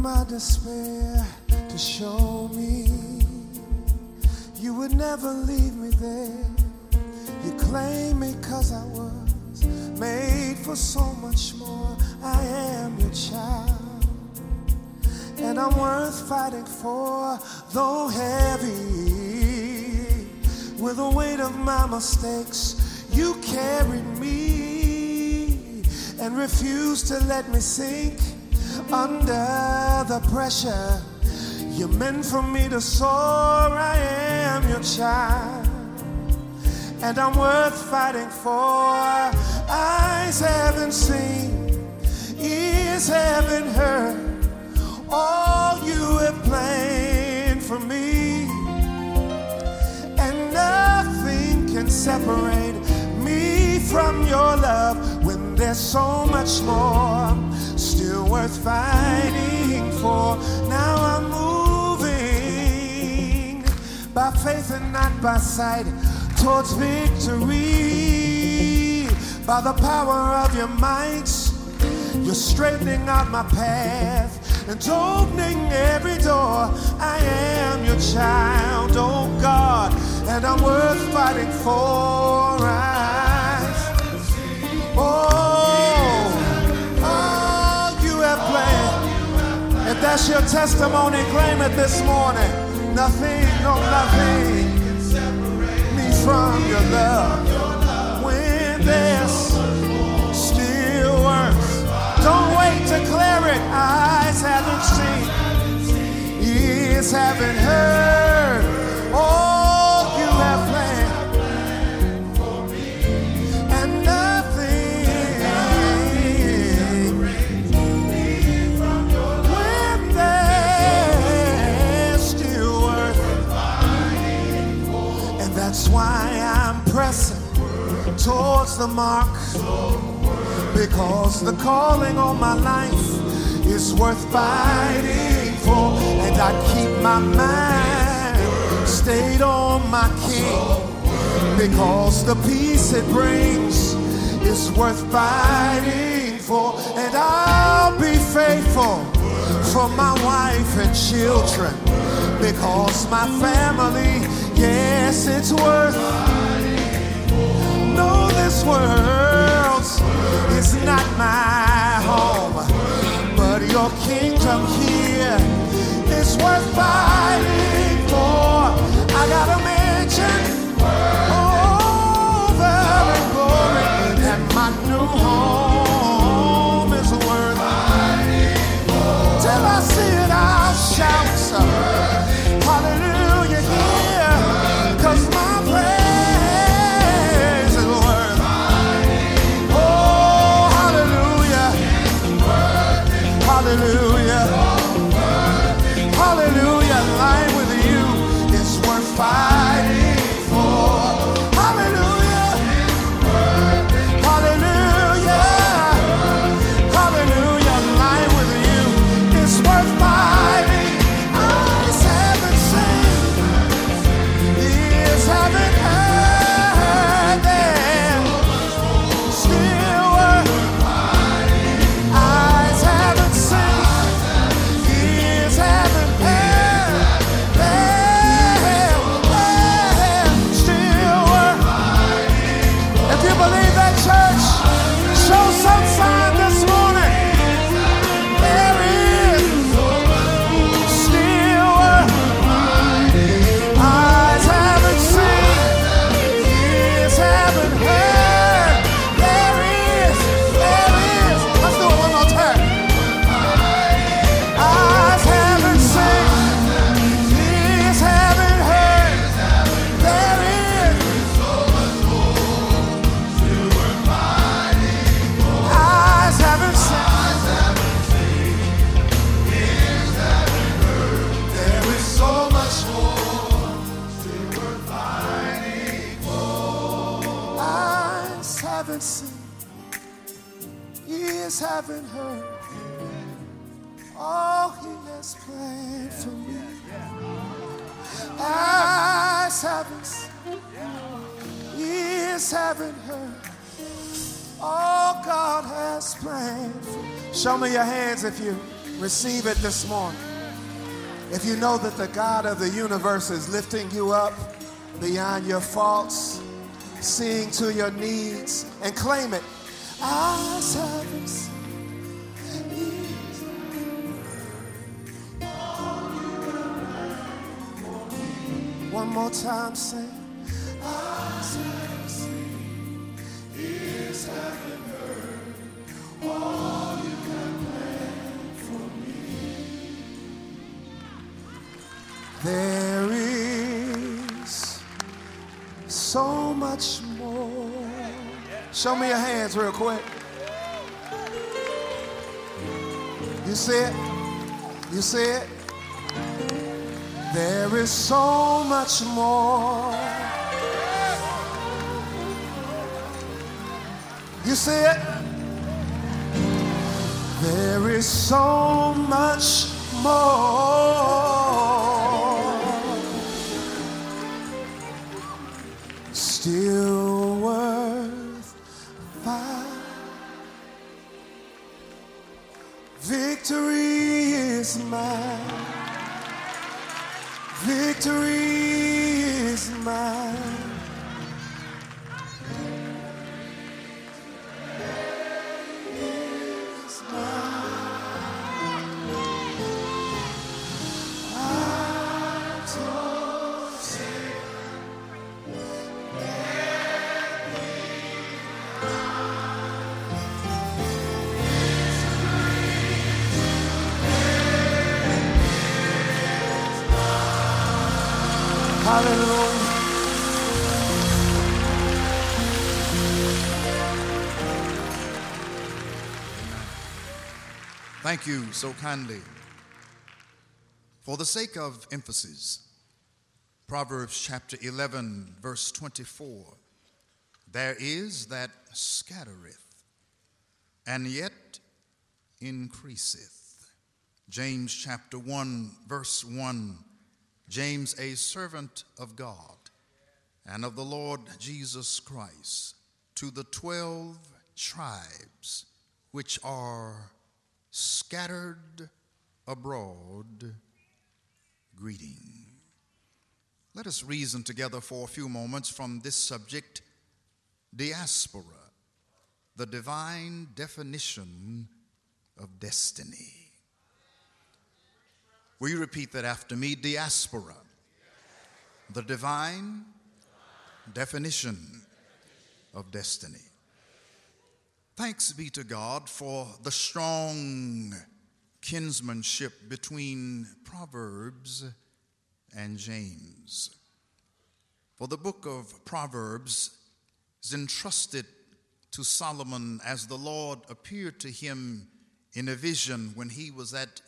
my despair to show me you would never leave me there. You claim me cause I was made for so much more. I am your child, and I'm worth fighting for, though heavy with the weight of my mistakes. You carried me and refused to let me sink under the pressure. You meant for me to soar. I am your child, and I'm worth fighting for. Eyes haven't seen, ears haven't heard all you have planned for me, and nothing can separate me from your love when there's so much more worth fighting for. Now I'm moving by faith and not by sight towards victory. By the power of your might, you're straightening out my path and opening every door. I am your child, oh God, and I'm worth fighting for. That's your testimony, claim it this morning. Nothing, no nothing, can separate me from your love. When there's still worth, don't wait, declare it. Eyes haven't seen, ears haven't heard. Towards the mark. Because the calling on my life is worth fighting for, and I keep my mind stayed on my King. Because the peace it brings is worth fighting for, and I'll be faithful for my wife and children. Because my family, yes, it's worth this world is not my home, but your kingdom here is worth fighting for. I got a mansion Receive it this morning. If you know that the God of the universe is lifting you up beyond your faults, seeing to your needs, and claim it. Service. One more time, say, Our is heaven heard. There is so much more. Show me your hands real quick. You see it? You see it? There is so much more. You see it? There is so much more. Still worth fight. Victory is mine. Victory is mine. Hallelujah. Thank you so kindly. For the sake of emphasis, Proverbs chapter 11, verse 24 there is that scattereth, and yet increaseth. James chapter 1, verse 1 James, a servant of God and of the Lord Jesus Christ, to the twelve tribes which are scattered abroad, greeting. Let us reason together for a few moments from this subject diaspora, the divine definition of destiny. Will you repeat that after me? Diaspora, the divine definition of destiny. Thanks be to God for the strong kinsmanship between Proverbs and James. For the book of Proverbs is entrusted to Solomon as the Lord appeared to him in a vision when he was at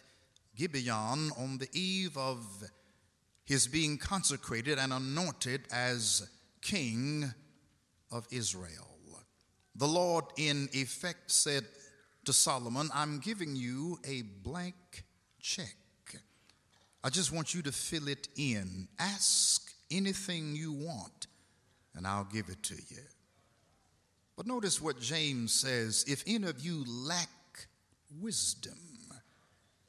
Gibeon on the eve of his being consecrated and anointed as king of Israel. The Lord, in effect, said to Solomon, I'm giving you a blank check. I just want you to fill it in. Ask anything you want, and I'll give it to you. But notice what James says if any of you lack wisdom,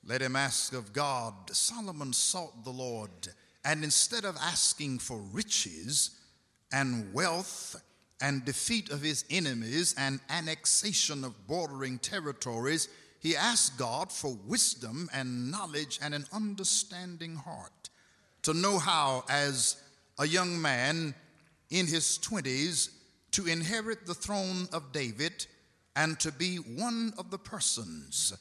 let him ask of God. Solomon sought the Lord, and instead of asking for riches and wealth and defeat of his enemies and annexation of bordering territories, he asked God for wisdom and knowledge and an understanding heart to know how, as a young man in his 20s, to inherit the throne of David and to be one of the persons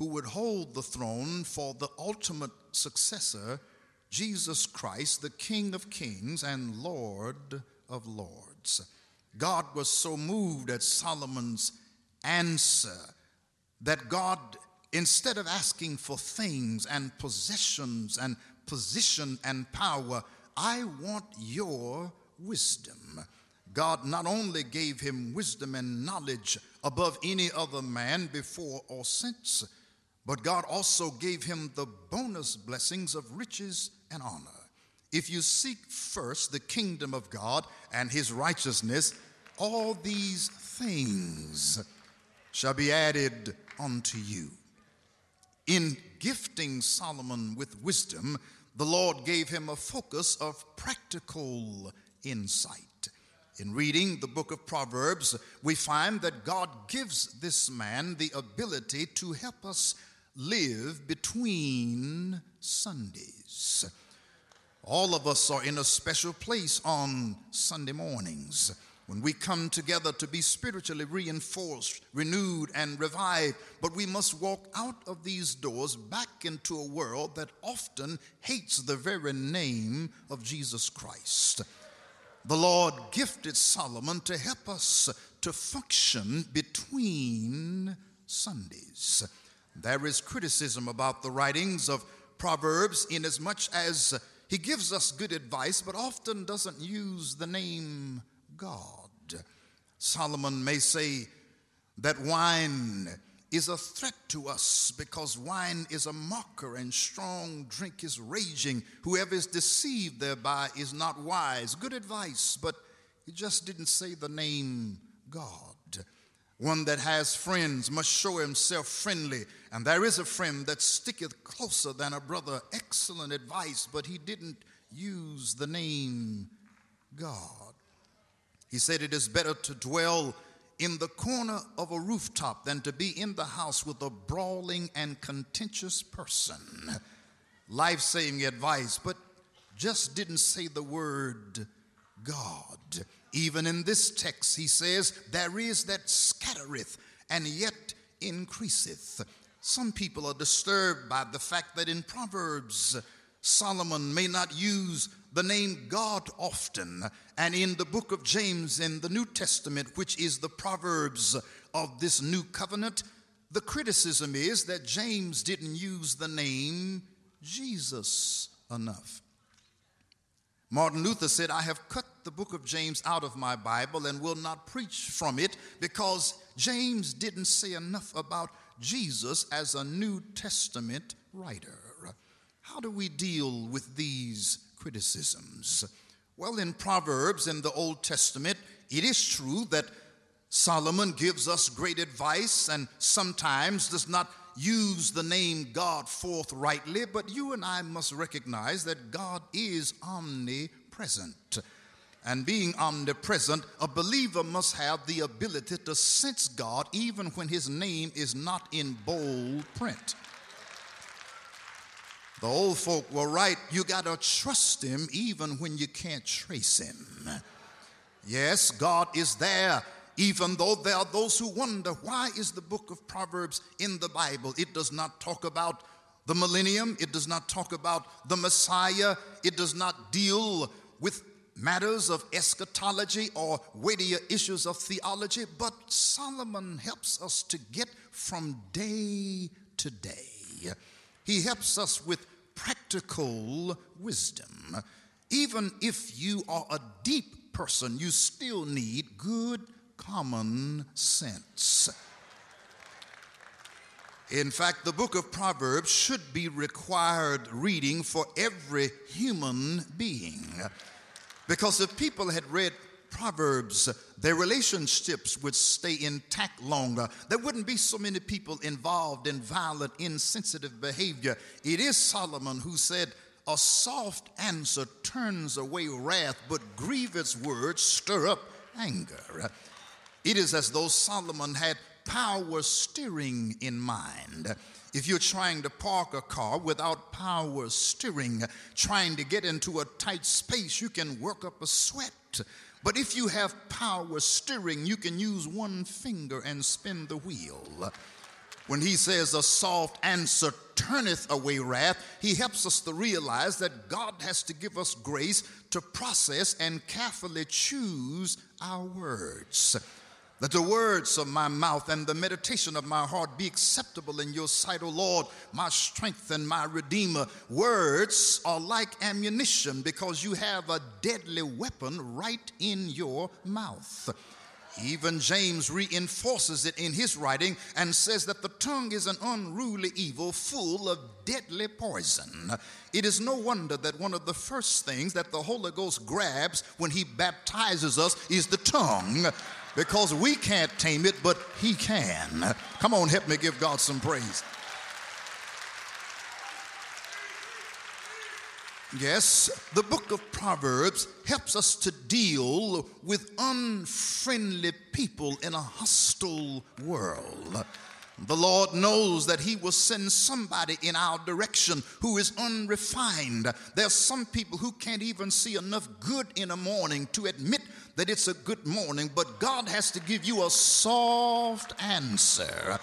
who would hold the throne for the ultimate successor, Jesus Christ, the King of kings and Lord of lords. God was so moved at Solomon's answer that God, instead of asking for things and possessions and position and power, I want your wisdom. God not only gave him wisdom and knowledge above any other man before or since, but God also gave him the bonus blessings of riches and honor. If you seek first the kingdom of God and his righteousness, all these things shall be added unto you. In gifting Solomon with wisdom, the Lord gave him a focus of practical insight. In reading the book of Proverbs, we find that God gives this man the ability to help us live between Sundays. All of us are in a special place on Sunday mornings when we come together to be spiritually reinforced, renewed, and revived. But we must walk out of these doors back into a world that often hates the very name of Jesus Christ. The Lord gifted Solomon to help us to function between Sundays. There is criticism about the writings of Proverbs inasmuch as he gives us good advice, but often doesn't use the name God. Solomon may say that wine is a threat to us because wine is a mocker and strong drink is raging. Whoever is deceived thereby is not wise. Good advice, but he just didn't say the name God. One that has friends must show himself friendly, and there is a friend that sticketh closer than a brother. Excellent advice, but he didn't use the name God. He said, It is better to dwell in the corner of a rooftop than to be in the house with a brawling and contentious person. Life saving advice, but just didn't say the word God. Even in this text, he says, There is that scattereth and yet increaseth. Some people are disturbed by the fact that in Proverbs, Solomon may not use the name God often. And in the book of James in the New Testament, which is the Proverbs of this new covenant, the criticism is that James didn't use the name Jesus enough. Martin Luther said, I have cut the book of James out of my Bible and will not preach from it because James didn't say enough about Jesus as a New Testament writer. How do we deal with these criticisms? Well, in Proverbs in the Old Testament, it is true that Solomon gives us great advice and sometimes does not use the name God forthrightly, but you and I must recognize that God is omnipresent. And being omnipresent, a believer must have the ability to sense God even when his name is not in bold print. The old folk were right. You got to trust him even when you can't trace him. Yes, God is there even though there are those who wonder why is the book of Proverbs in the Bible? It does not talk about the millennium, it does not talk about the Messiah, it does not deal with matters of eschatology or weightier issues of theology, but Solomon helps us to get from day to day. He helps us with practical wisdom. Even if you are a deep person, you still need good common sense. In fact, the book of Proverbs should be required reading for every human being. Because if people had read Proverbs, their relationships would stay intact longer. There wouldn't be so many people involved in violent, insensitive behavior. It is Solomon who said, A soft answer turns away wrath, but grievous words stir up anger. It is as though Solomon had power steering in mind. If you're trying to park a car without power steering, trying to get into a tight space, you can work up a sweat. But if you have power steering, you can use one finger and spin the wheel. When he says a soft answer turneth away wrath, he helps us to realize that God has to give us grace to process and carefully choose our words. Let the words of my mouth and the meditation of my heart be acceptable in your sight, O Lord, my strength and my redeemer. Words are like ammunition because you have a deadly weapon right in your mouth. Even James reinforces it in his writing and says that the tongue is an unruly evil full of deadly poison. It is no wonder that one of the first things that the Holy Ghost grabs when he baptizes us is the tongue because we can't tame it, but He can. Come on, help me give God some praise. Yes, the book of Proverbs helps us to deal with unfriendly people in a hostile world. The Lord knows that He will send somebody in our direction who is unrefined. There's some people who can't even see enough good in a morning to admit that it's a good morning, but God has to give you a soft answer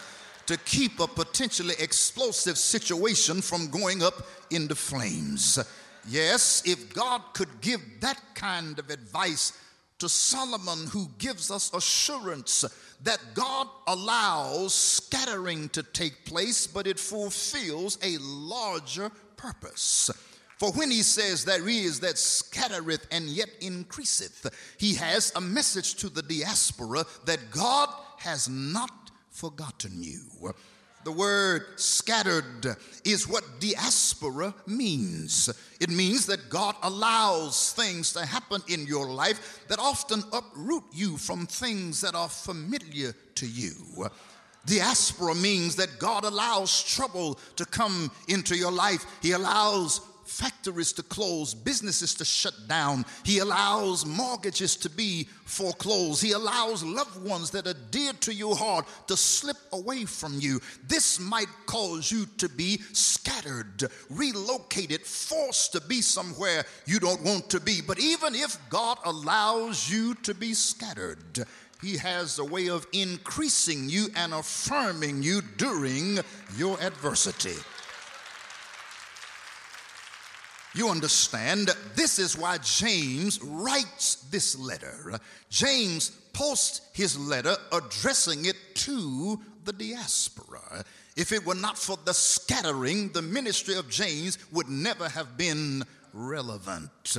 to keep a potentially explosive situation from going up into flames. Yes, if God could give that kind of advice to Solomon, who gives us assurance that God allows scattering to take place, but it fulfills a larger purpose. For when he says there is that scattereth and yet increaseth, he has a message to the diaspora that God has not forgotten you. The word scattered is what diaspora means. It means that God allows things to happen in your life that often uproot you from things that are familiar to you. Diaspora means that God allows trouble to come into your life. He allows factories to close, businesses to shut down. He allows mortgages to be foreclosed. He allows loved ones that are dear to your heart to slip away from you. This might cause you to be scattered, relocated, forced to be somewhere you don't want to be. But even if God allows you to be scattered, he has a way of increasing you and affirming you during your adversity. You understand, this is why James writes this letter. James posts his letter addressing it to the diaspora. If it were not for the scattering, the ministry of James would never have been relevant.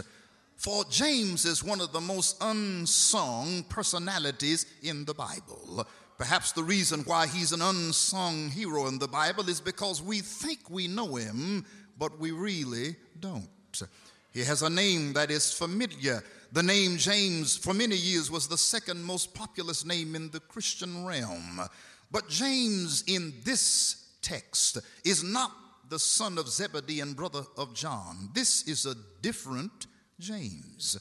For James is one of the most unsung personalities in the Bible. Perhaps the reason why he's an unsung hero in the Bible is because we think we know him, but we really don't. He has a name that is familiar. The name James, for many years, was the second most populous name in the Christian realm. But James, in this text, is not the son of Zebedee and brother of John. This is a different James.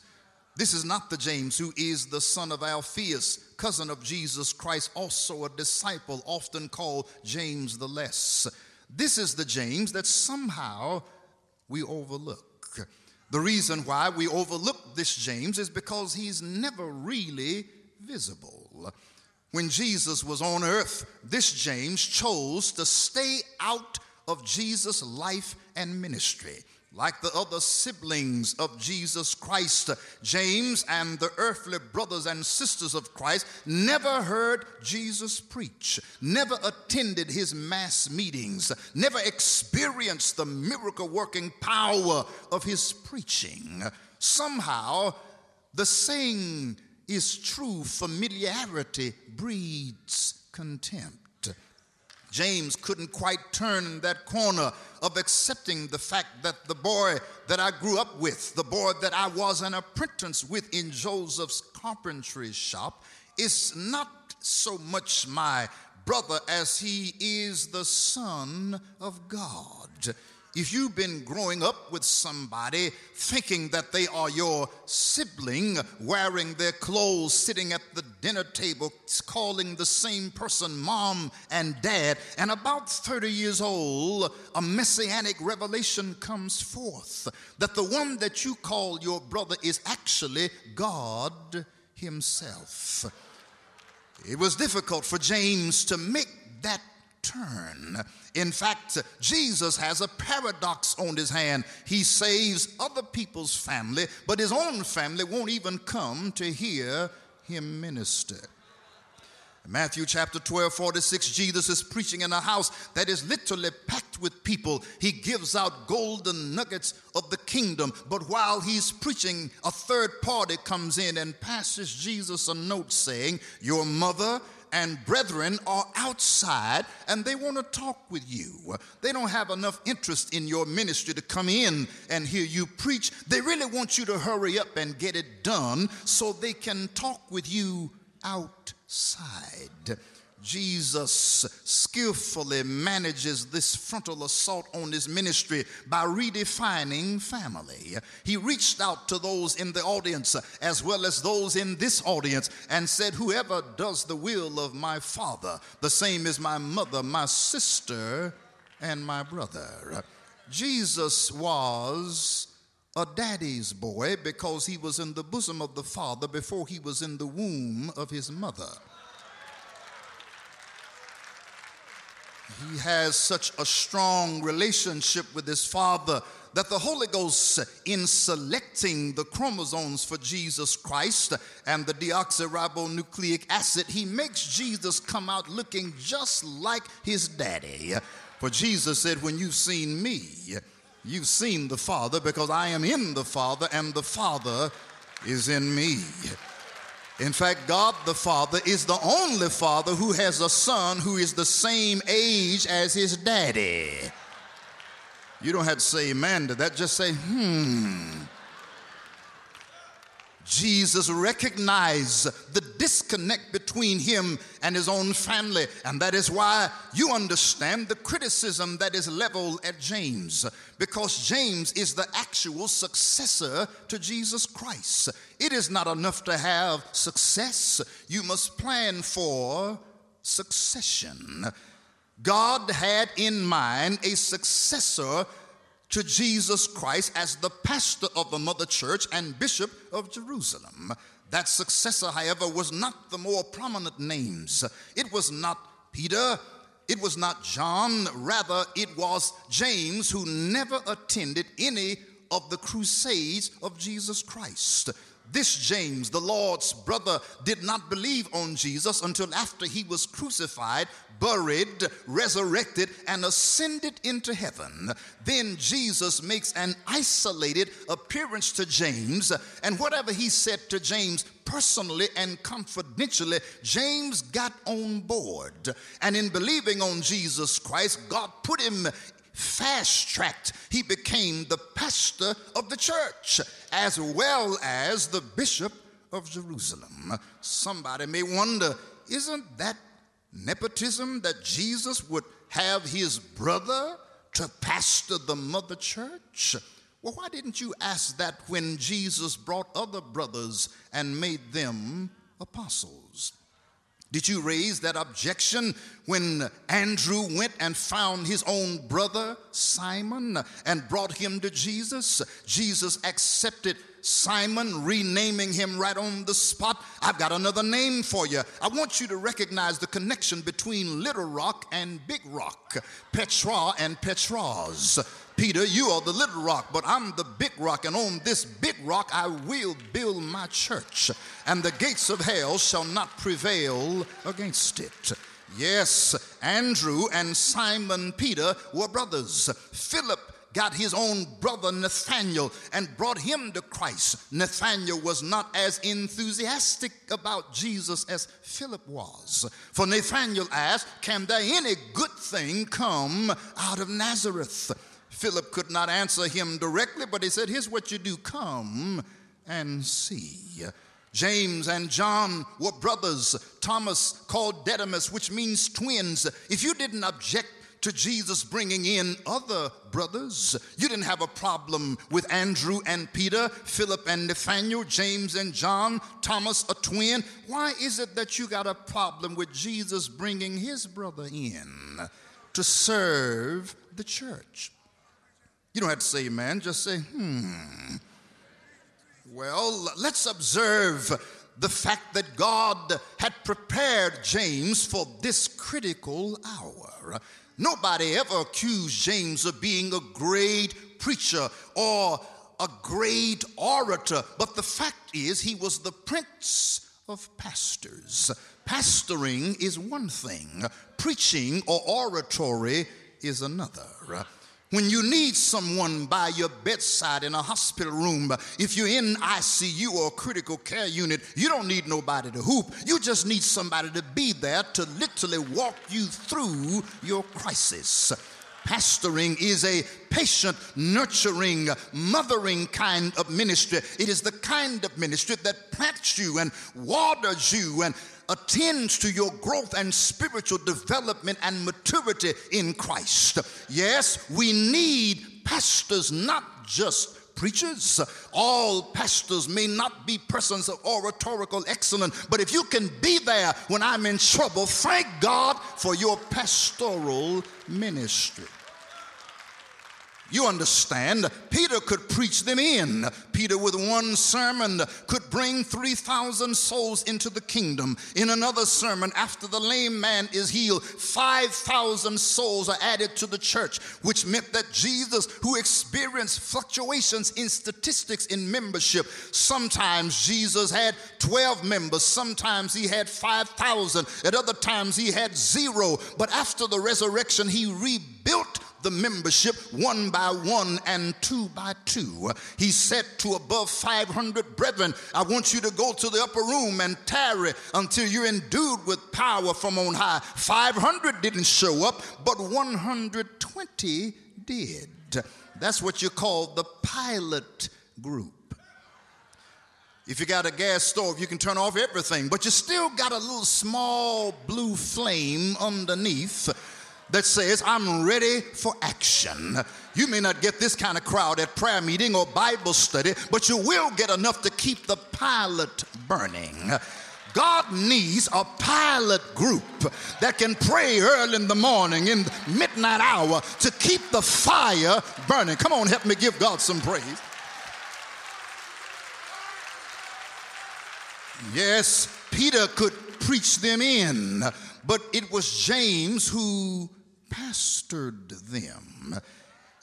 This is not the James who is the son of Alphaeus, cousin of Jesus Christ, also a disciple, often called James the Less. This is the James that somehow we overlook. The reason why we overlook this James is because he's never really visible. When Jesus was on earth, this James chose to stay out of Jesus' life and ministry. Like the other siblings of Jesus Christ, James and the earthly brothers and sisters of Christ never heard Jesus preach, never attended his mass meetings, never experienced the miracle working power of his preaching. Somehow, the saying is true familiarity breeds contempt. James couldn't quite turn that corner of accepting the fact that the boy that I grew up with, the boy that I was an apprentice with in Joseph's carpentry shop, is not so much my brother as he is the Son of God. If you've been growing up with somebody thinking that they are your sibling, wearing their clothes, sitting at the dinner table, calling the same person mom and dad, and about 30 years old, a messianic revelation comes forth that the one that you call your brother is actually God Himself. It was difficult for James to make that turn. In fact, Jesus has a paradox on his hand. He saves other people's family, but his own family won't even come to hear him minister. In Matthew chapter 12, 46, Jesus is preaching in a house that is literally packed with people. He gives out golden nuggets of the kingdom. But while he's preaching, a third party comes in and passes Jesus a note saying, Your mother and brethren are outside and they want to talk with you. They don't have enough interest in your ministry to come in and hear you preach. They really want you to hurry up and get it done so they can talk with you outside. Jesus skillfully manages this frontal assault on his ministry by redefining family. He reached out to those in the audience as well as those in this audience and said, Whoever does the will of my father, the same is my mother, my sister, and my brother. Jesus was a daddy's boy because he was in the bosom of the father before he was in the womb of his mother. He has such a strong relationship with his father that the Holy Ghost, in selecting the chromosomes for Jesus Christ and the deoxyribonucleic acid, he makes Jesus come out looking just like his daddy. For Jesus said, When you've seen me, you've seen the Father, because I am in the Father and the Father is in me. In fact, God the Father is the only Father who has a son who is the same age as his daddy. You don't have to say amen to that, just say, hmm. Jesus recognized the disconnect between him and his own family, and that is why you understand the criticism that is leveled at James, because James is the actual successor to Jesus Christ. It is not enough to have success, you must plan for succession. God had in mind a successor to Jesus Christ as the pastor of the mother church and bishop of Jerusalem. That successor, however, was not the more prominent names. It was not Peter, it was not John, rather, it was James who never attended any of the crusades of Jesus Christ. This James, the Lord's brother, did not believe on Jesus until after he was crucified, buried, resurrected, and ascended into heaven. Then Jesus makes an isolated appearance to James, and whatever he said to James personally and confidentially, James got on board. And in believing on Jesus Christ, God put him fast tracked, he became the pastor of the church as well as the bishop of Jerusalem. Somebody may wonder, isn't that nepotism that Jesus would have his brother to pastor the mother church? Well, why didn't you ask that when Jesus brought other brothers and made them apostles? Did you raise that objection when Andrew went and found his own brother Simon and brought him to Jesus? Jesus accepted Simon, renaming him right on the spot. I've got another name for you. I want you to recognize the connection between Little Rock and Big Rock, Petra and Petras. Peter, you are the little rock, but I'm the big rock, and on this big rock I will build my church, and the gates of hell shall not prevail against it. Yes, Andrew and Simon Peter were brothers. Philip got his own brother Nathaniel and brought him to Christ. Nathaniel was not as enthusiastic about Jesus as Philip was. For Nathaniel asked, Can there any good thing come out of Nazareth? Philip could not answer him directly, but he said, Here's what you do come and see. James and John were brothers. Thomas called Didymus, which means twins. If you didn't object to Jesus bringing in other brothers. You didn't have a problem with Andrew and Peter, Philip and Nathaniel, James and John, Thomas, a twin. Why is it that you got a problem with Jesus bringing his brother in to serve the church? You don't have to say amen, just say, hmm. Well, let's observe the fact that God had prepared James for this critical hour. Nobody ever accused James of being a great preacher or a great orator, but the fact is, he was the prince of pastors. Pastoring is one thing, preaching or oratory is another. When you need someone by your bedside in a hospital room, if you're in ICU or critical care unit, you don't need nobody to hoop. You just need somebody to be there to literally walk you through your crisis. Pastoring is a patient, nurturing, mothering kind of ministry. It is the kind of ministry that plants you and waters you and attends to your growth and spiritual development and maturity in Christ. Yes, we need pastors, not just preachers. All pastors may not be persons of oratorical excellence, but if you can be there when I'm in trouble, thank God for your pastoral ministry. You understand, Peter could preach them in. Peter, with one sermon, could bring 3,000 souls into the kingdom. In another sermon, after the lame man is healed, 5,000 souls are added to the church, which meant that Jesus, who experienced fluctuations in statistics in membership, sometimes Jesus had 12 members, sometimes he had 5,000, at other times he had zero. But after the resurrection, he rebuilt the membership one by one and two by two. He said to above 500 brethren, I want you to go to the upper room and tarry until you're endued with power from on high. 500 didn't show up, but 120 did. That's what you call the pilot group. If you got a gas stove, you can turn off everything, but you still got a little small blue flame underneath that says, I'm ready for action. You may not get this kind of crowd at prayer meeting or Bible study, but you will get enough to keep the pilot burning. God needs a pilot group that can pray early in the morning, in the midnight hour, to keep the fire burning. Come on, help me give God some praise. Yes, Peter could preach them in, but it was James who pastored them.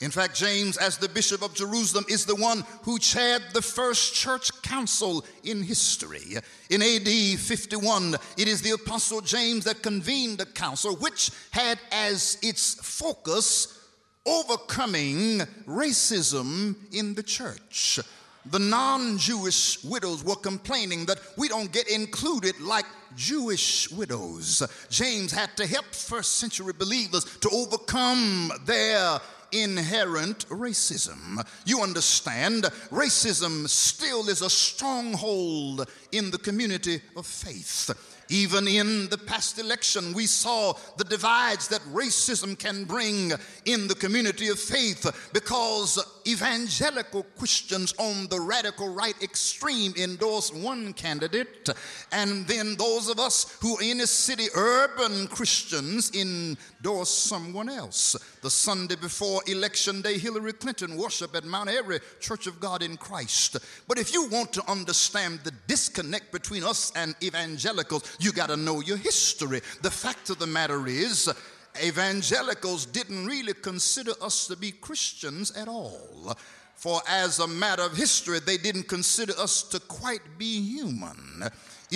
In fact, James, as the Bishop of Jerusalem, is the one who chaired the first church council in history. In AD 51, it is the Apostle James that convened the council, which had as its focus overcoming racism in the church. The non Jewish widows were complaining that we don't get included like Jewish widows. James had to help first century believers to overcome their inherent racism. You understand, racism still is a stronghold in the community of faith. Even in the past election, we saw the divides that racism can bring in the community of faith because evangelical Christians on the radical right extreme endorse one candidate, and then those of us who are inner city urban Christians endorse someone else. The Sunday before election day, Hillary Clinton worship at Mount Airy Church of God in Christ. But if you want to understand the disconnect between us and evangelicals, you got to know your history. The fact of the matter is, evangelicals didn't really consider us to be Christians at all. For as a matter of history, they didn't consider us to quite be human.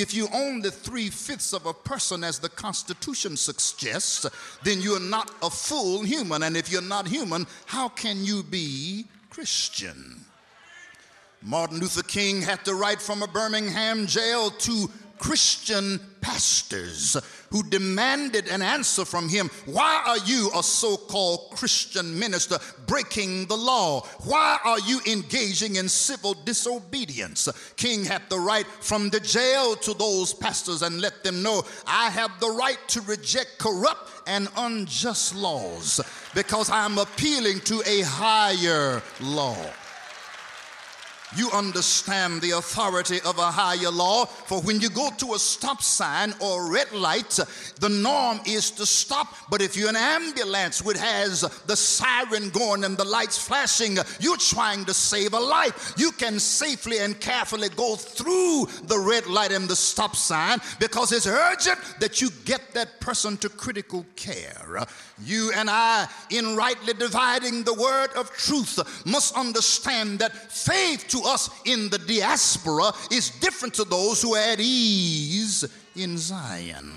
If you own the three fifths of a person, as the Constitution suggests, then you're not a full human. And if you're not human, how can you be Christian? Martin Luther King had to write from a Birmingham jail to Christian pastors who demanded an answer from him. Why are you, a so called Christian minister, breaking the law? Why are you engaging in civil disobedience? King had the right from the jail to those pastors and let them know I have the right to reject corrupt and unjust laws because I'm appealing to a higher law you understand the authority of a higher law. For when you go to a stop sign or red light, the norm is to stop. But if you're an ambulance which has the siren going and the lights flashing, you're trying to save a life. You can safely and carefully go through the red light and the stop sign because it's urgent that you get that person to critical care. You and I, in rightly dividing the word of truth, must understand that faith to us in the diaspora is different to those who are at ease in Zion.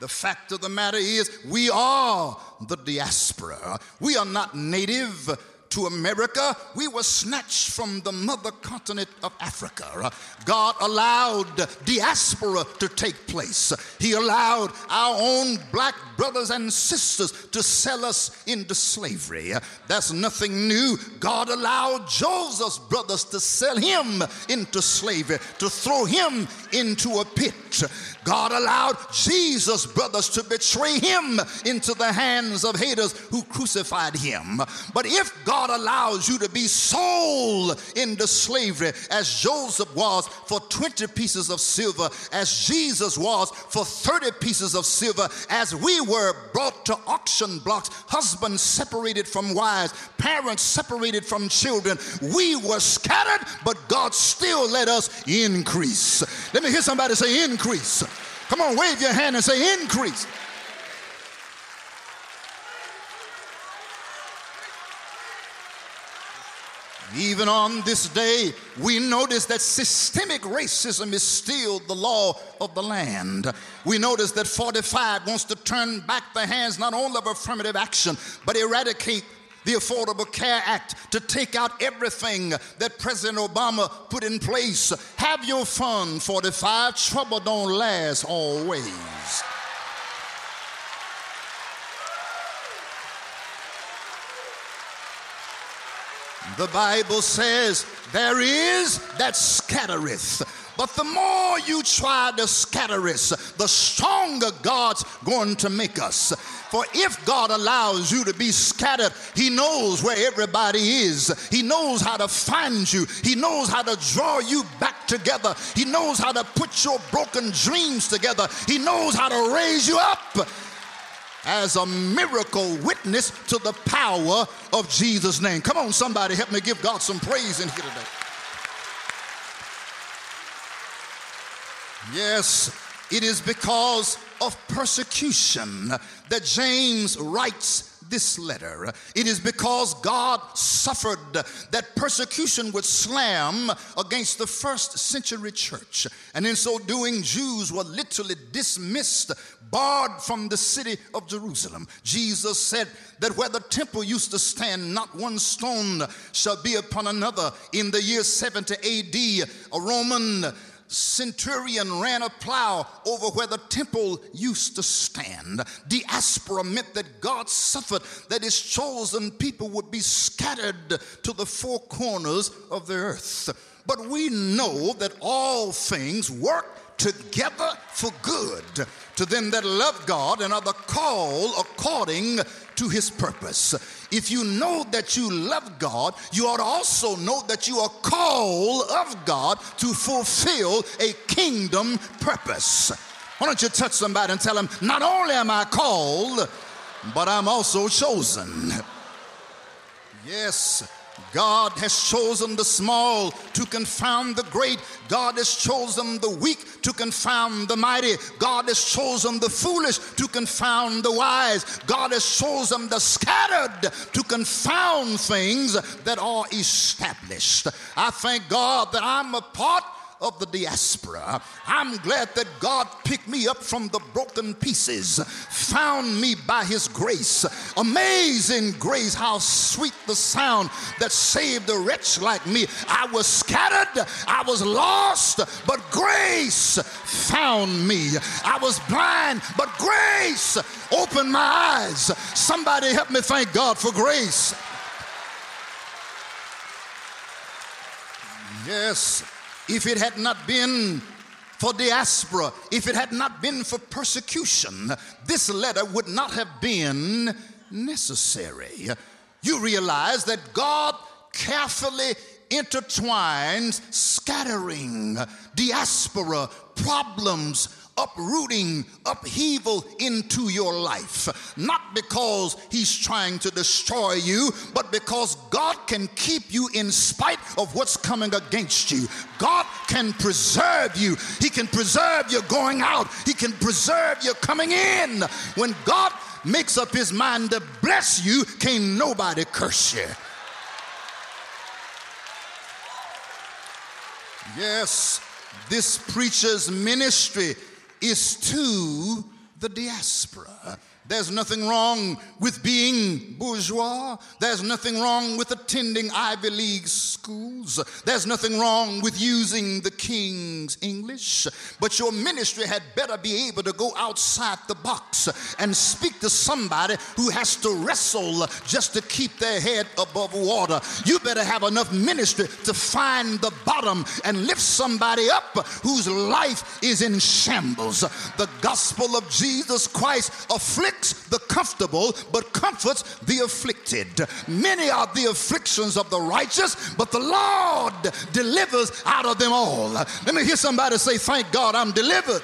The fact of the matter is, we are the diaspora. We are not native to America, we were snatched from the mother continent of Africa. God allowed diaspora to take place. He allowed our own black brothers and sisters to sell us into slavery. That's nothing new. God allowed Joseph's brothers to sell him into slavery, to throw him into a pit. God allowed Jesus' brothers to betray him into the hands of haters who crucified him. But if God allows you to be sold into slavery, as Joseph was for 20 pieces of silver, as Jesus was for 30 pieces of silver, as we were brought to auction blocks, husbands separated from wives, parents separated from children, we were scattered, but God still let us increase. Let me hear somebody say, increase. Come on, wave your hand and say, increase. Even on this day, we notice that systemic racism is still the law of the land. We notice that 45 wants to turn back the hands not only of affirmative action, but eradicate the Affordable Care Act to take out everything that President Obama put in place. Have your fun, 45. Trouble don't last always. The Bible says, There is that scattereth. But the more you try to scatter us, the stronger God's going to make us. For if God allows you to be scattered, He knows where everybody is. He knows how to find you. He knows how to draw you back together. He knows how to put your broken dreams together. He knows how to raise you up as a miracle witness to the power of Jesus' name. Come on, somebody, help me give God some praise in here today. Yes, it is because of persecution that James writes this letter. It is because God suffered that persecution would slam against the first century church. And in so doing, Jews were literally dismissed, barred from the city of Jerusalem. Jesus said that where the temple used to stand, not one stone shall be upon another. In the year 70 AD, a Roman centurion ran a plow over where the temple used to stand. Diaspora meant that God suffered that his chosen people would be scattered to the four corners of the earth. But we know that all things work together for good to them that love God and are the called according to his purpose. If you know that you love God, you ought to also know that you are called of God to fulfill a kingdom purpose. Why don't you touch somebody and tell them, not only am I called, but I'm also chosen. Yes, God has chosen the small to confound the great. God has chosen the weak to confound the mighty. God has chosen the foolish to confound the wise. God has chosen the scattered to confound things that are established. I thank God that I'm a part of the diaspora. I'm glad that God picked me up from the broken pieces, found me by His grace. Amazing grace, how sweet the sound that saved a wretch like me. I was scattered, I was lost, but grace found me. I was blind, but grace opened my eyes. Somebody help me thank God for grace. Yes, if it had not been for diaspora, if it had not been for persecution, this letter would not have been necessary. You realize that God carefully intertwines scattering, diaspora, problems, uprooting, upheaval into your life. Not because he's trying to destroy you, but because God can keep you in spite of what's coming against you. God can preserve you. He can preserve your going out. He can preserve your coming in. When God makes up his mind to bless you, can't nobody curse you. Yes, this preacher's ministry is to the diaspora. There's nothing wrong with being bourgeois. There's nothing wrong with attending Ivy League schools. There's nothing wrong with using the King's English. But your ministry had better be able to go outside the box and speak to somebody who has to wrestle just to keep their head above water. You better have enough ministry to find the bottom and lift somebody up whose life is in shambles. The gospel of Jesus Christ afflicts afflicts the comfortable, but comforts the afflicted. Many are the afflictions of the righteous, but the Lord delivers out of them all. Let me hear somebody say, Thank God I'm delivered.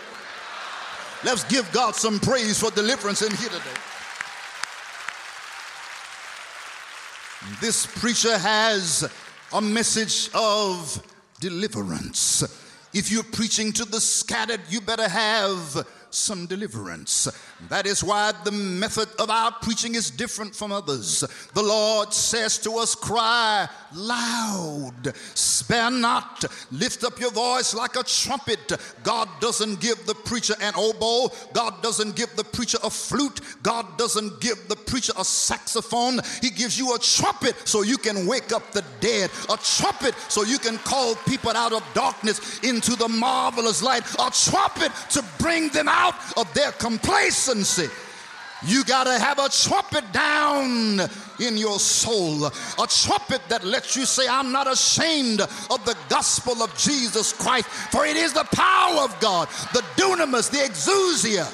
Let's give God some praise for deliverance in here today. This preacher has a message of deliverance. If you're preaching to the scattered, you better have some deliverance. That is why the method of our preaching is different from others. The Lord says to us, Cry loud, spare not, lift up your voice like a trumpet. God doesn't give the preacher an oboe, God doesn't give the preacher a flute, God doesn't give the preacher a saxophone. He gives you a trumpet so you can wake up the dead, a trumpet so you can call people out of darkness into the marvelous light, a trumpet to bring them out of their complacency consistency. You got to have a trumpet down in your soul, a trumpet that lets you say, I'm not ashamed of the gospel of Jesus Christ, for it is the power of God, the dunamis, the exousia.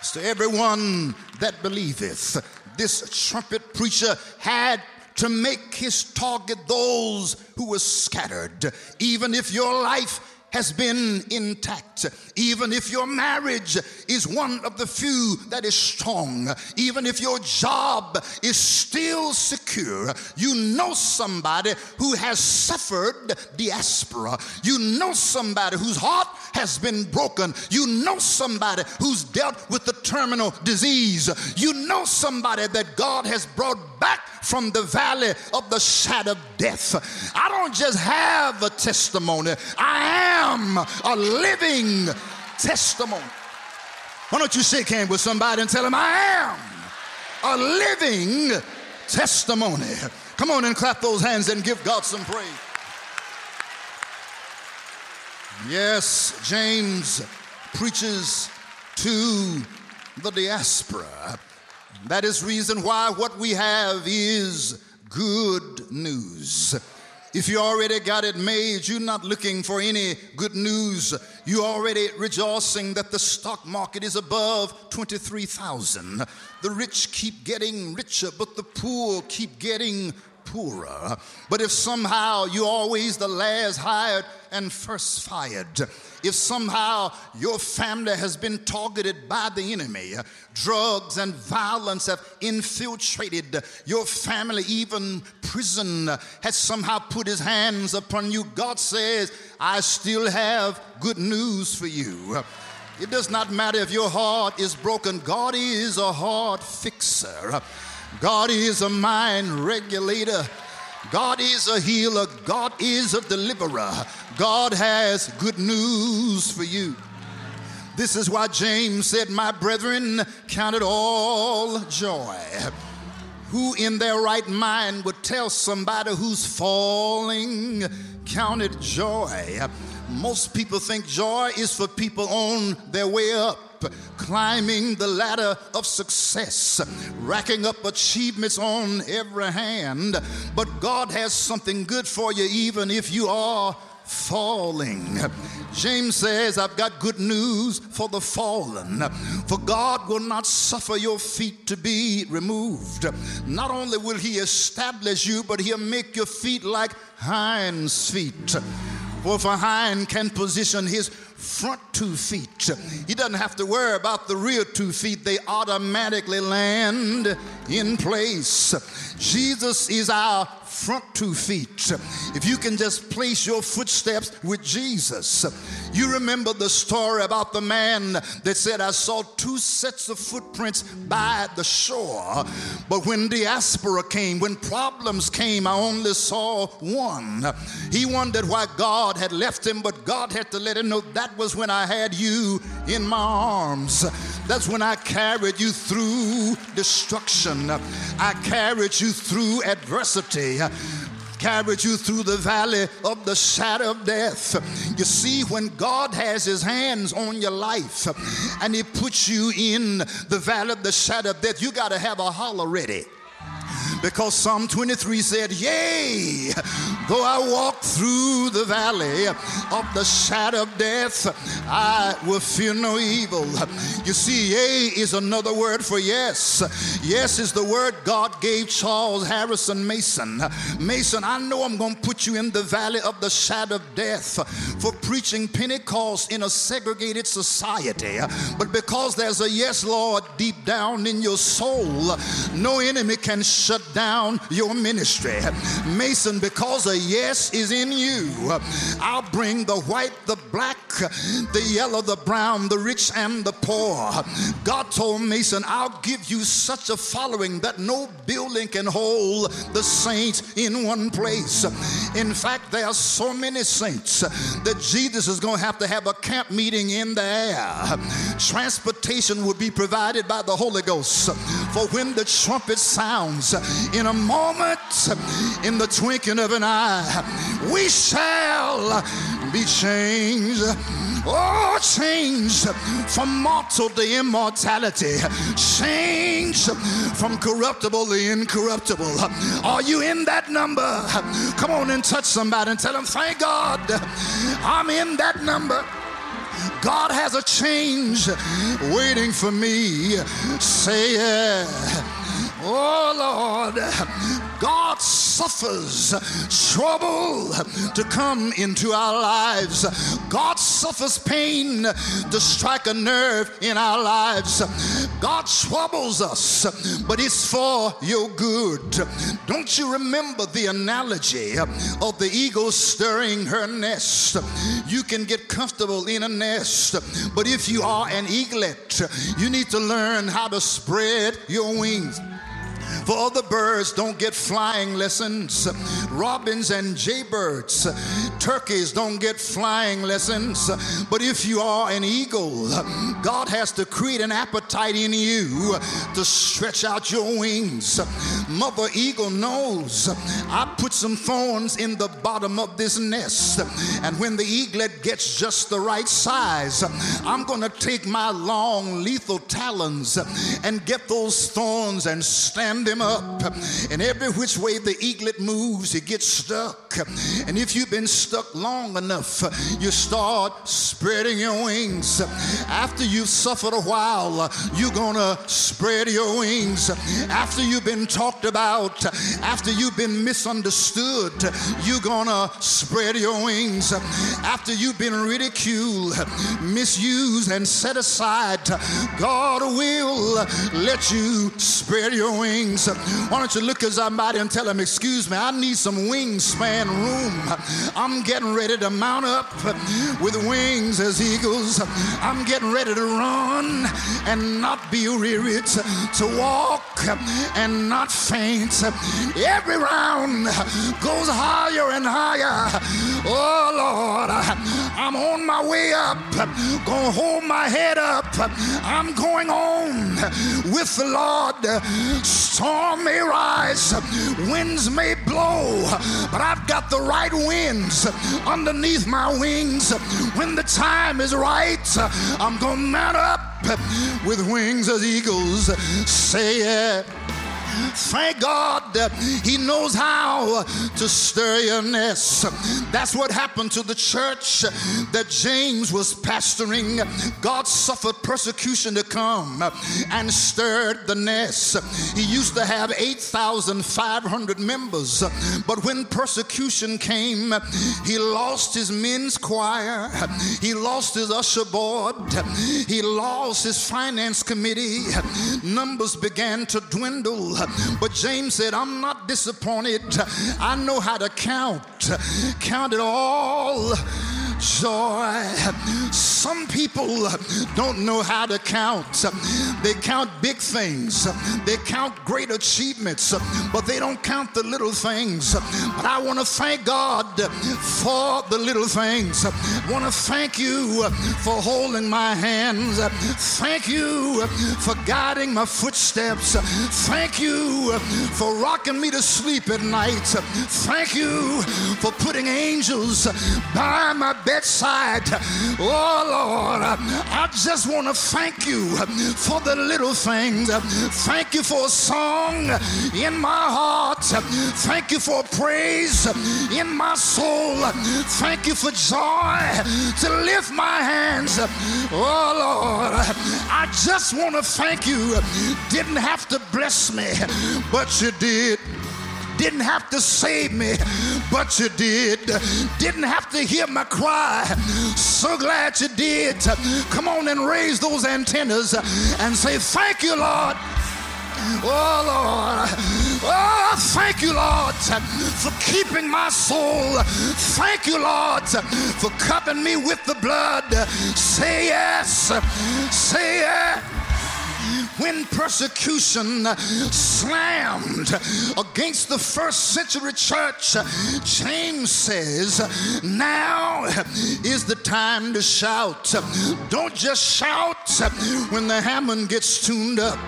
It's to everyone that believeth. This trumpet preacher had to make his target those who were scattered. Even if your life has been intact, even if your marriage is one of the few that is strong, even if your job is still secure, you know somebody who has suffered diaspora. You know somebody whose heart has been broken. You know somebody who's dealt with the terminal disease. You know somebody that God has brought back from the valley of the shadow of death. I don't just have a testimony, I am a living testimony. Why don't you shake hands with somebody and tell them, I am a living testimony. Come on and clap those hands and give God some praise. Yes, James preaches to the diaspora. That is reason why what we have is good news. If you already got it made, you're not looking for any good news. You're already rejoicing that the stock market is above 23,000. The rich keep getting richer, but the poor keep getting poorer. But if somehow you're always the last hired and first fired, if somehow your family has been targeted by the enemy, drugs and violence have infiltrated your family, even prison has somehow put his hands upon you, God says, I still have good news for you. It does not matter if your heart is broken, God is a heart fixer. God is a mind regulator. God is a healer. God is a deliverer. God has good news for you. This is why James said, My brethren, count it all joy. Who in their right mind would tell somebody who's falling, count it joy? Most people think joy is for people on their way up climbing the ladder of success, racking up achievements on every hand. But God has something good for you, even if you are falling. James says, I've got good news for the fallen. For God will not suffer your feet to be removed. Not only will He establish you, but He'll make your feet like hinds' feet. For if a hind can position his front two feet. He doesn't have to worry about the rear two feet, they automatically land in place. Jesus is our front two feet. If you can just place your footsteps with Jesus. You remember the story about the man that said, I saw two sets of footprints by the shore, but when diaspora came, when problems came, I only saw one. He wondered why God had left him, but God had to let him know that was when I had you in my arms. That's when I carried you through destruction. I carried you through adversity carried you through the valley of the shadow of death. You see, when God has his hands on your life and he puts you in the valley of the shadow of death, you got to have a holler ready. Because Psalm 23 said, Yea, though I walk through the valley of the shadow of death, I will fear no evil. You see, yea is another word for yes. Yes is the word God gave Charles Harrison Mason. Mason, I know I'm going to put you in the valley of the shadow of death for preaching Pentecost in a segregated society. But because there's a yes, Lord, deep down in your soul, no enemy can shut down your ministry. Mason, because a yes is in you, I'll bring the white, the black, the yellow, the brown, the rich, and the poor. God told Mason, I'll give you such a following that no building can hold the saints in one place. In fact, there are so many saints that Jesus is going to have to have a camp meeting in the air. Transportation will be provided by the Holy Ghost. For when the trumpet sounds, in a moment, in the twinkling of an eye, we shall be changed. Oh, change from mortal to immortality. Change from corruptible to incorruptible. Are you in that number? Come on and touch somebody and tell them, thank God I'm in that number. God has a change waiting for me. Say yeah. Oh Lord, God suffers trouble to come into our lives. God suffers pain to strike a nerve in our lives. God troubles us, but it's for your good. Don't you remember the analogy of the eagle stirring her nest? You can get comfortable in a nest, but if you are an eaglet, you need to learn how to spread your wings. For other birds don't get flying lessons. Robins and jaybirds, turkeys don't get flying lessons. But if you are an eagle, God has to create an appetite in you to stretch out your wings. Mother eagle knows I put some thorns in the bottom of this nest. And when the eaglet gets just the right size, I'm going to take my long, lethal talons and get those thorns and them up. And every which way the eaglet moves, he gets stuck. And if you've been stuck long enough, you start spreading your wings. After you've suffered a while, you're gonna spread your wings. After you've been talked about, after you've been misunderstood, you're gonna spread your wings. After you've been ridiculed, misused, and set aside, God will let you spread your wings wings. Why don't you look at somebody and tell them, Excuse me, I need some wingspan room. I'm getting ready to mount up with wings as eagles. I'm getting ready to run and not be weary, to walk and not faint. Every round goes higher and higher. Oh Lord, I'm on my way up. Gonna hold my head up. I'm going on with the Lord. Storm may rise, winds may blow, but I've got the right winds underneath my wings. When the time is right, I'm gonna mount up with wings as eagles. Say it. Thank God He knows how to stir your nest. That's what happened to the church that James was pastoring. God suffered persecution to come and stirred the nest. He used to have 8,500 members, but when persecution came, he lost his men's choir, he lost his usher board, he lost his finance committee. Numbers began to dwindle. But James said, I'm not disappointed. I know how to count. Count it all joy. Some people don't know how to count. They count big things, they count great achievements, but they don't count the little things. But I want to thank God for the little things. I want to thank you for holding my hands. Thank you for guiding my footsteps. Thank you for rocking me to sleep at night. Thank you for putting angels by my bedside. Oh Lord, I just want to thank you for the little things. Thank you for a song in my heart. Thank you for praise in my soul. Thank you for joy to lift my hands. Oh Lord, I just want to thank you. Didn't have to bless me, but you did. Didn't have to save me, but you did. Didn't have to hear my cry. So glad you did. Come on and raise those antennas and say, Thank you, Lord. Oh, Lord. Oh, thank you, Lord, for keeping my soul. Thank you, Lord, for covering me with the blood. Say yes. Say yes when persecution slammed against the first century church, James says, Now is the time to shout. Don't just shout when the Hammond gets tuned up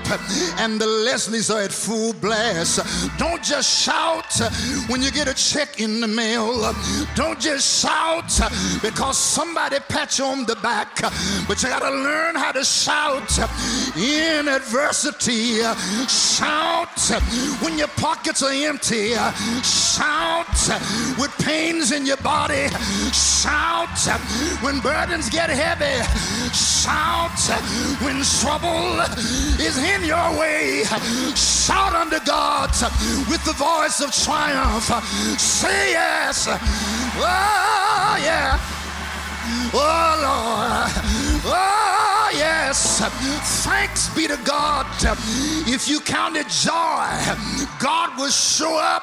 and the Leslies are at full blast. Don't just shout when you get a check in the mail. Don't just shout because somebody pat you on the back, but you got to learn how to shout in adversity. Shout when your pockets are empty. Shout with pains in your body. Shout when burdens get heavy. Shout when trouble is in your way. Shout unto God with the voice of triumph. Say yes. Oh, yeah. Oh, Lord. Oh, yes. Thanks be to God. If you counted joy, God will show up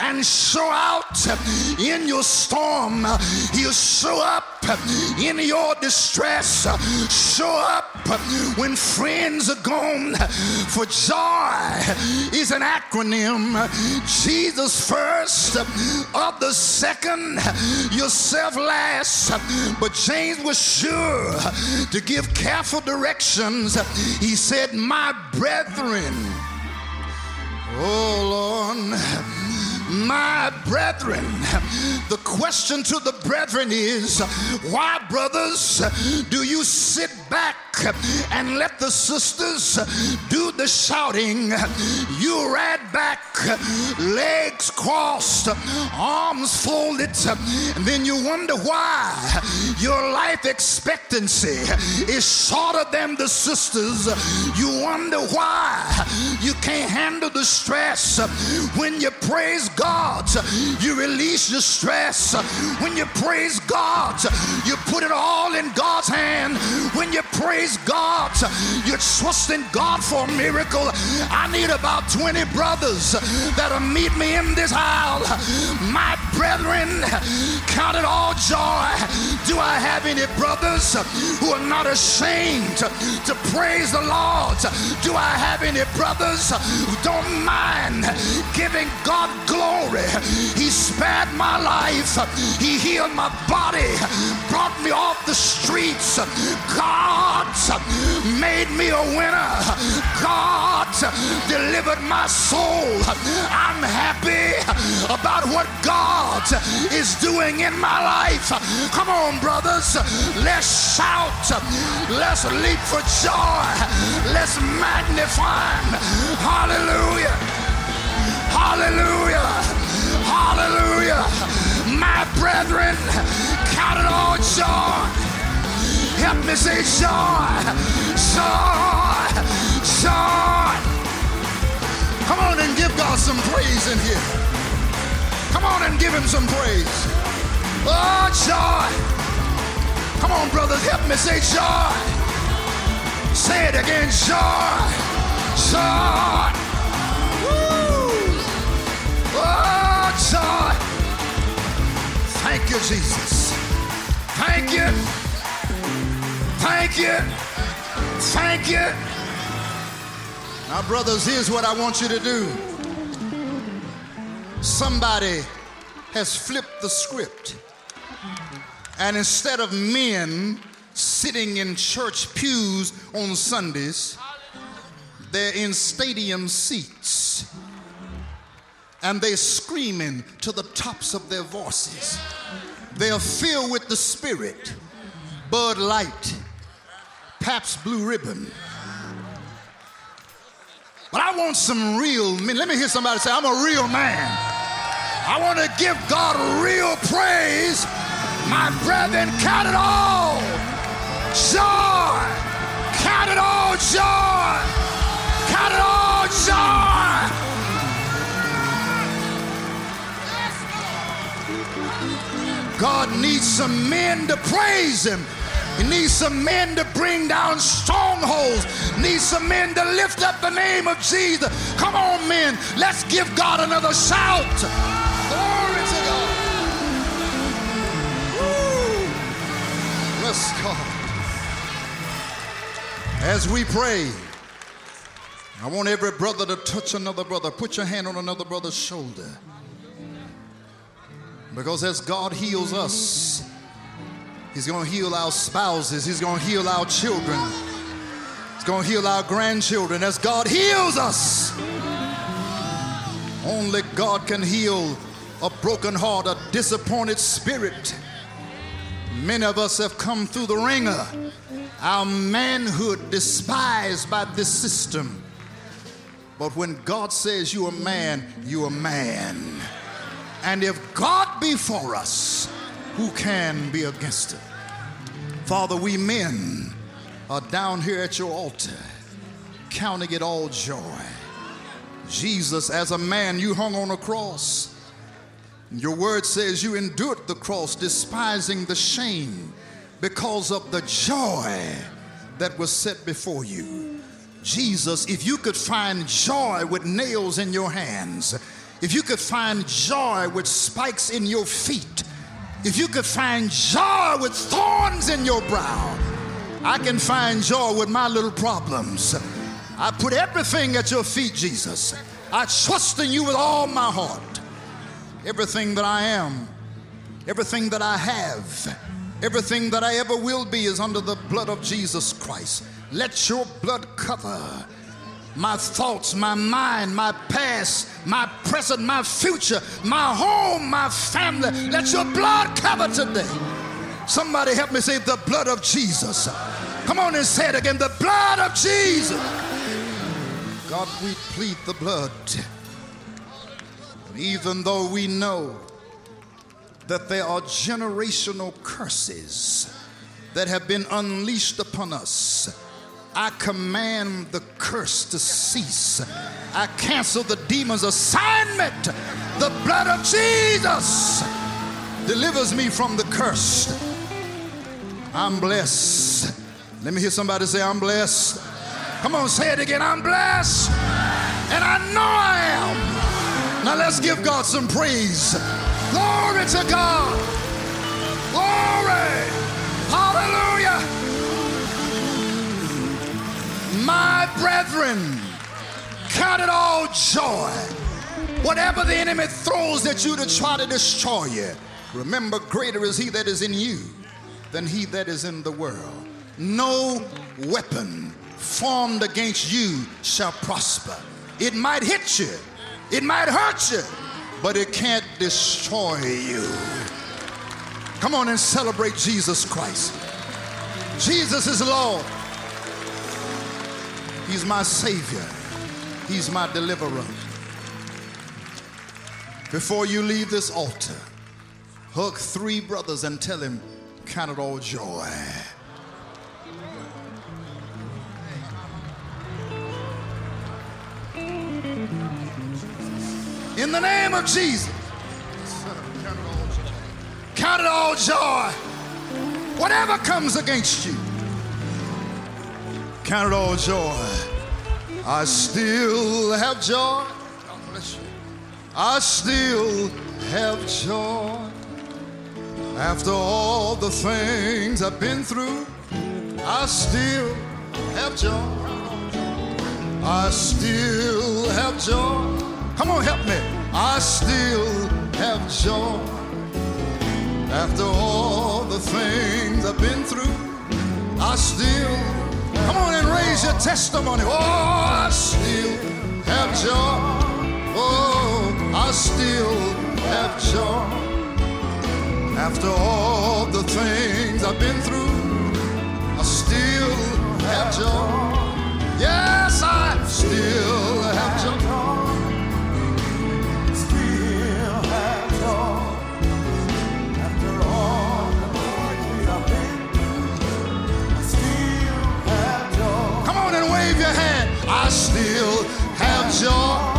and show out in your storm. He'll show up in your distress. Show up when friends are gone. For joy is an acronym. Jesus first, of the second, yourself last. But James was sure to give careful directions. He said, My brethren, oh Lord, my brethren. The question to the brethren is why, brothers, do you sit back and let the sisters do the shouting? You ride back, legs crossed, arms folded, and then you wonder why your life expectancy is shorter than the sisters. You wonder why you can't handle the stress when you praise God, you release your stress. When you praise God, you put it all in God's hand. When you praise God, you trust in God for a miracle. I need about 20 brothers that'll meet me in this aisle. My brethren, count it all joy. Do I have any brothers who are not ashamed to praise the Lord? Do I have any brothers who don't mind giving God glory? Glory. He spared my life. He healed my body, brought me off the streets. God made me a winner. God delivered my soul. I'm happy about what God is doing in my life. Come on, brothers. Let's shout. Let's leap for joy. Let's magnify. Hallelujah. Hallelujah. Hallelujah. My brethren, count it all joy. Help me say joy. Joy. Joy. Come on and give God some praise in here. Come on and give him some praise. Oh, joy. Come on, brothers, help me say joy. Say it again, joy. Joy. Thank you, Jesus. Thank you. Thank you. Thank you. Now, brothers, here's what I want you to do. Somebody has flipped the script. And instead of men sitting in church pews on Sundays, they're in stadium seats. And they're screaming to the tops of their voices. They're filled with the Spirit. Bud Light, Pabst Blue Ribbon. But I want some real men. Let me hear somebody say, I'm a real man. I want to give God real praise. My brethren, count it all joy. Count it all joy. Count it all joy. God needs some men to praise Him. He needs some men to bring down strongholds. Needs some men to lift up the name of Jesus. Come on, men. Let's give God another shout. Glory to God. Bless God. As we pray, I want every brother to touch another brother. Put your hand on another brother's shoulder. Because as God heals us, He's going to heal our spouses. He's going to heal our children. He's going to heal our grandchildren as God heals us. Only God can heal a broken heart, a disappointed spirit. Many of us have come through the wringer, our manhood despised by this system. But when God says you're a man, you're a man. And if God be for us, who can be against it? Father, we men are down here at your altar, counting it all joy. Jesus, as a man, you hung on a cross. Your word says you endured the cross, despising the shame because of the joy that was set before you. Jesus, if you could find joy with nails in your hands, if you could find joy with spikes in your feet, if you could find joy with thorns in your brow, I can find joy with my little problems. I put everything at your feet, Jesus. I trust in you with all my heart. Everything that I am, everything that I have, everything that I ever will be is under the blood of Jesus Christ. Let your blood cover my thoughts, my mind, my past, my present, my future, my home, my family. Let your blood cover today. Somebody help me say the blood of Jesus. Come on and say it again the blood of Jesus. God, we plead the blood. And even though we know that there are generational curses that have been unleashed upon us I command the curse to cease. I cancel the demon's assignment. The blood of Jesus delivers me from the curse. I'm blessed. Let me hear somebody say, I'm blessed. Come on, say it again. I'm blessed. And I know I am. Now let's give God some praise. Glory to God. Glory. Hallelujah. My brethren, count it all joy. Whatever the enemy throws at you to try to destroy you, remember, greater is he that is in you than he that is in the world. No weapon formed against you shall prosper. It might hit you, it might hurt you, but it can't destroy you. Come on and celebrate Jesus Christ. Jesus is Lord. He's my Savior. He's my deliverer. Before you leave this altar, hug three brothers and tell him, count it all joy. In the name of Jesus, count it all joy. Whatever comes against you, Count it all joy. I still have joy. God bless you. I still have joy. After all the things I've been through, I still have joy. I still have joy. Come on, help me. I still have joy. After all the things I've been through, I still, come on and raise your testimony. Oh, I still have joy. Oh, I still have joy. After all the things I've been through, I still have joy. Yes, I still have joy. Joy.